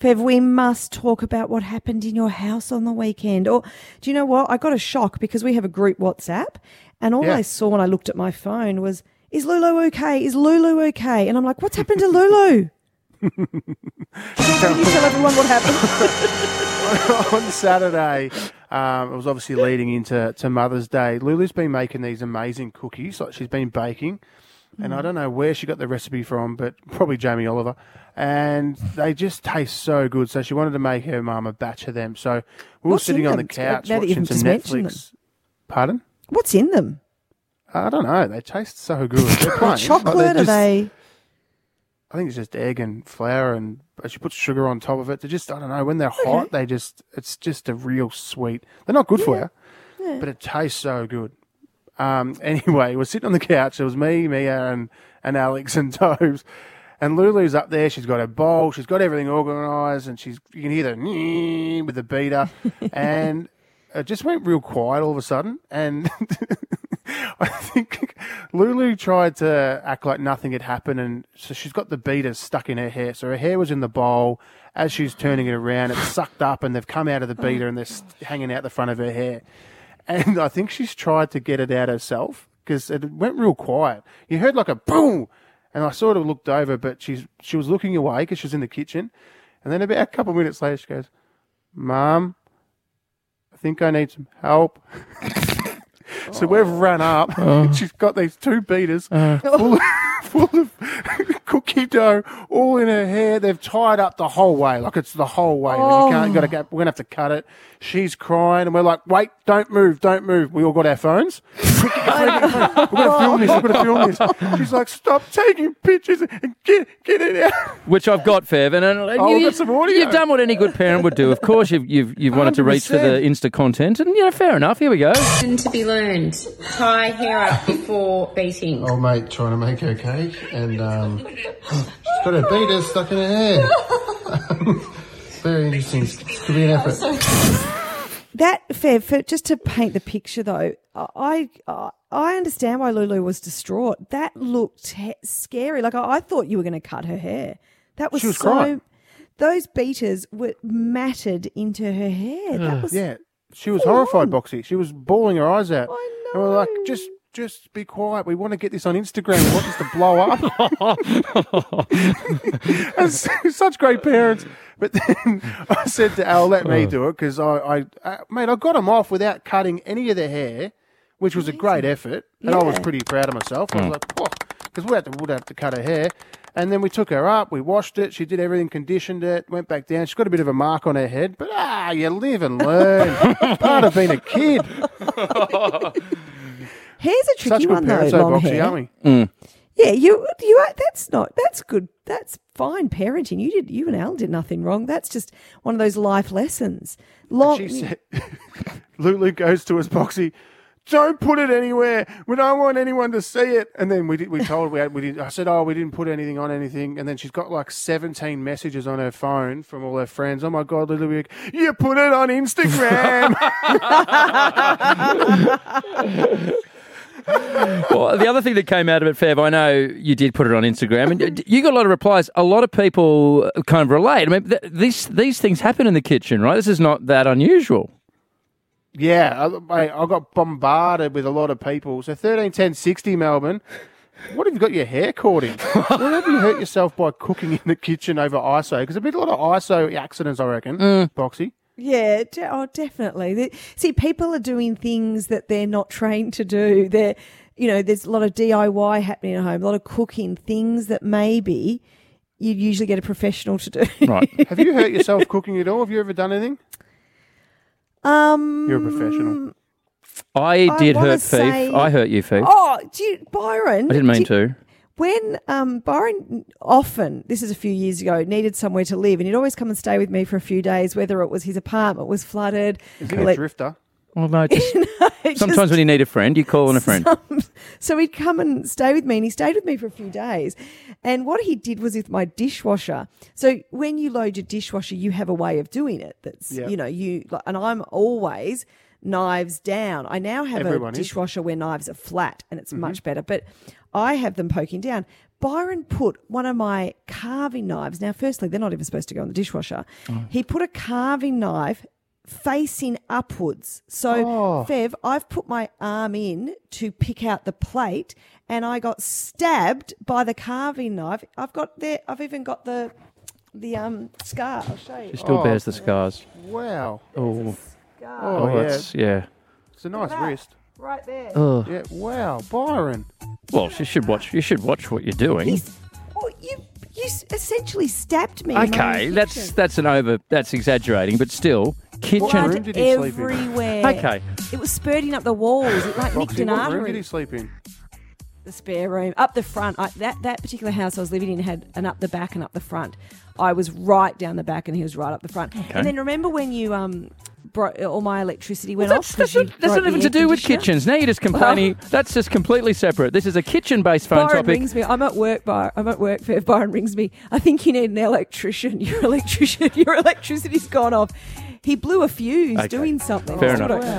Fev, we must talk about what happened in your house on the weekend. Or do you know what? I got a shock because we have a group WhatsApp, and all Yeah. I saw when I looked at my phone was, "Is Lulu okay? Is Lulu okay?" And I'm like, "What's happened to Lulu?" Can you tell everyone what happened? on Saturday, um, it was obviously leading into to Mother's Day. Lulu's been making these amazing cookies, like she's been baking, and I mm. don't know where she got the recipe from, but probably Jamie Oliver. And they just taste so good. So she wanted to make her mum a batch of them. So we were What's in sitting on the them? couch Now that watching some just mentioned Netflix. Pardon? What's in them? I don't know. They taste so good. They're plain. Chocolate? Like, they're Are just- they? I think it's just egg and flour, and she puts sugar on top of it. They're just, I don't know, when they're hot, they just, it's just a real sweet. They're not good for you, but it tastes so good. Um, anyway, we're sitting on the couch. It was me, Mia, and, and Alex and Tobes. And Lulu's up there. She's got her bowl. She's got everything organised, and she's you can hear the with the beater, and it just went real quiet all of a sudden. And I think Lulu tried to act like nothing had happened, and so she's got the beaters stuck in her hair. So her hair was in the bowl. As she's turning it around, it's sucked up, and they've come out of the beater, and they're hanging out the front of her hair. And I think she's tried to get it out herself because it went real quiet. You heard like a boom, and I sort of looked over, but she's she was looking away because she was in the kitchen. And then about a couple of minutes later, she goes, "Mum, I think I need some help." so we've run up. Oh. She's got these two beaters uh. full, of, full of cookie dough all in her hair. They've tied up the whole way, like it's the whole way. You can't. Got to go. We're gonna have to cut it. She's crying, and we're like, "Wait, don't move, don't move." We all got our phones. Quick, get your phone, get your phone. We've got to film this. We've got to film this. She's like, "Stop taking pictures and get get it out." Which I've got, Fev, and, and Oh, you, we've got some audio. You've done what any good parent would do. Of course, you've you've, you've wanted to reach for the 100%. Insta content, and you know, fair enough. Here we go. Lesson to be learned. Tie hair up before beating. Old mate trying to make her cake, and um, she's got her beater stuck in her hair. Very interesting. Could be an effort. That Fev, for, just to paint the picture though, I I, I understand why Lulu was distraught. That looked he- scary. Like I, I thought you were going to cut her hair. That was, She was so. crying. Those beaters were matted into her hair. That was Yeah, she was horrified, Boxy. She was bawling her eyes out. I And we're like, just, just be quiet. We want to get this on Instagram. We want this to blow up. and such great parents. But then I said to Al, let me do it because I, I, uh, mate, I got them off without cutting any of the hair, which was a great effort, and I was pretty proud of myself. I was like, because we had to, would have to cut her hair. And then we took her up, we washed it, she did everything, conditioned it, went back down. She's got a bit of a mark on her head, but ah, you live and learn. Part of being a kid. hair's a tricky Such good one though. parents, though, Long Boxy, hair. aren't we? Mm. Yeah, you you are. That's not. That's good. That's fine parenting. You did. You and Al did nothing wrong. That's just one of those life lessons. Long. She said, Lulu goes to us, Boxy, don't put it anywhere. We don't want anyone to see it. And then we did, we told we had, we did, I said, oh, we didn't put anything on anything. And then she's got like 17 messages on her phone from all her friends. Oh my God, Lulu, you- you put it on Instagram. Well, the other thing that came out of it, Fev, I know you did put it on Instagram, and you got a lot of replies. A lot of people kind of relate. I mean, th- these these things happen in the kitchen, right? This is not that unusual. yeah, I, I got bombarded with a lot of people. So 13, 10, 60 Melbourne. What have you got your hair caught in? what have you hurt yourself by cooking in the kitchen over ISO? Because there's been a lot of ISO accidents, I reckon, mm. Boxy. Yeah, de- oh, definitely. The- See, people are doing things that they're not trained to do. They're, you know, there's a lot of DIY happening at home, a lot of cooking, things that maybe you'd usually get a professional to do. Right. Have you hurt yourself cooking at all? Have you ever done anything? Um, You're a professional. I did wanna hurt say- I hurt you, Feef. Oh, do you, Byron. I didn't mean do- to. When um, Byron often, this is a few years ago, needed somewhere to live, and he'd always come and stay with me for a few days, whether it was his apartment was flooded. Is he a let- drifter? Well, no, just, just- sometimes when you need a friend, you call on a friend. so he'd come and stay with me, and he stayed with me for a few days. And what he did was with my dishwasher. So when you load your dishwasher, you have a way of doing it. That's Yeah. you know you and I'm always knives down. I now have Everyone a is. Mm-hmm. dishwasher where knives are flat, and it's much better. But I have them poking down. Byron put one of my carving knives. Now, firstly, they're not even supposed to go in the dishwasher. Oh. He put a carving knife facing upwards. So, Oh. Fev, I've put my arm in to pick out the plate, and I got stabbed by the carving knife. I've got there. I've even got the the um scar. I'll show you. She still Oh. bears the scars. Wow. Oh, Scar Oh, oh, yeah. that's yeah. It's a nice that. wrist. right there. Oh, Yeah. Wow. Byron. well, you should watch. You should watch what you're doing. He's, oh, you you s- essentially stabbed me. in my Okay, own that's kitchen. that's an over. That's exaggerating, but still, kitchen. room blood did he sleep in? everywhere. Okay, It was spurting up the walls. It like nicked Roxy, an what room artery. did he sleep in? the spare room up the front. I, that that particular house I was living in had an up the back and up the front. I was right down the back and he was right up the front. And then remember when you um brought uh, all my electricity went that's, off? that's, 'cause you not, that's broke not even to do with kitchens. Now you're just complaining. that's just completely separate. This is a kitchen-based phone Byron topic. rings me. I'm at work. Bar. I'm at work. Fair. Byron rings me. I think you need an electrician. Your electrician. Your electricity's gone off. He blew a fuse Okay. doing something. Fair That's enough.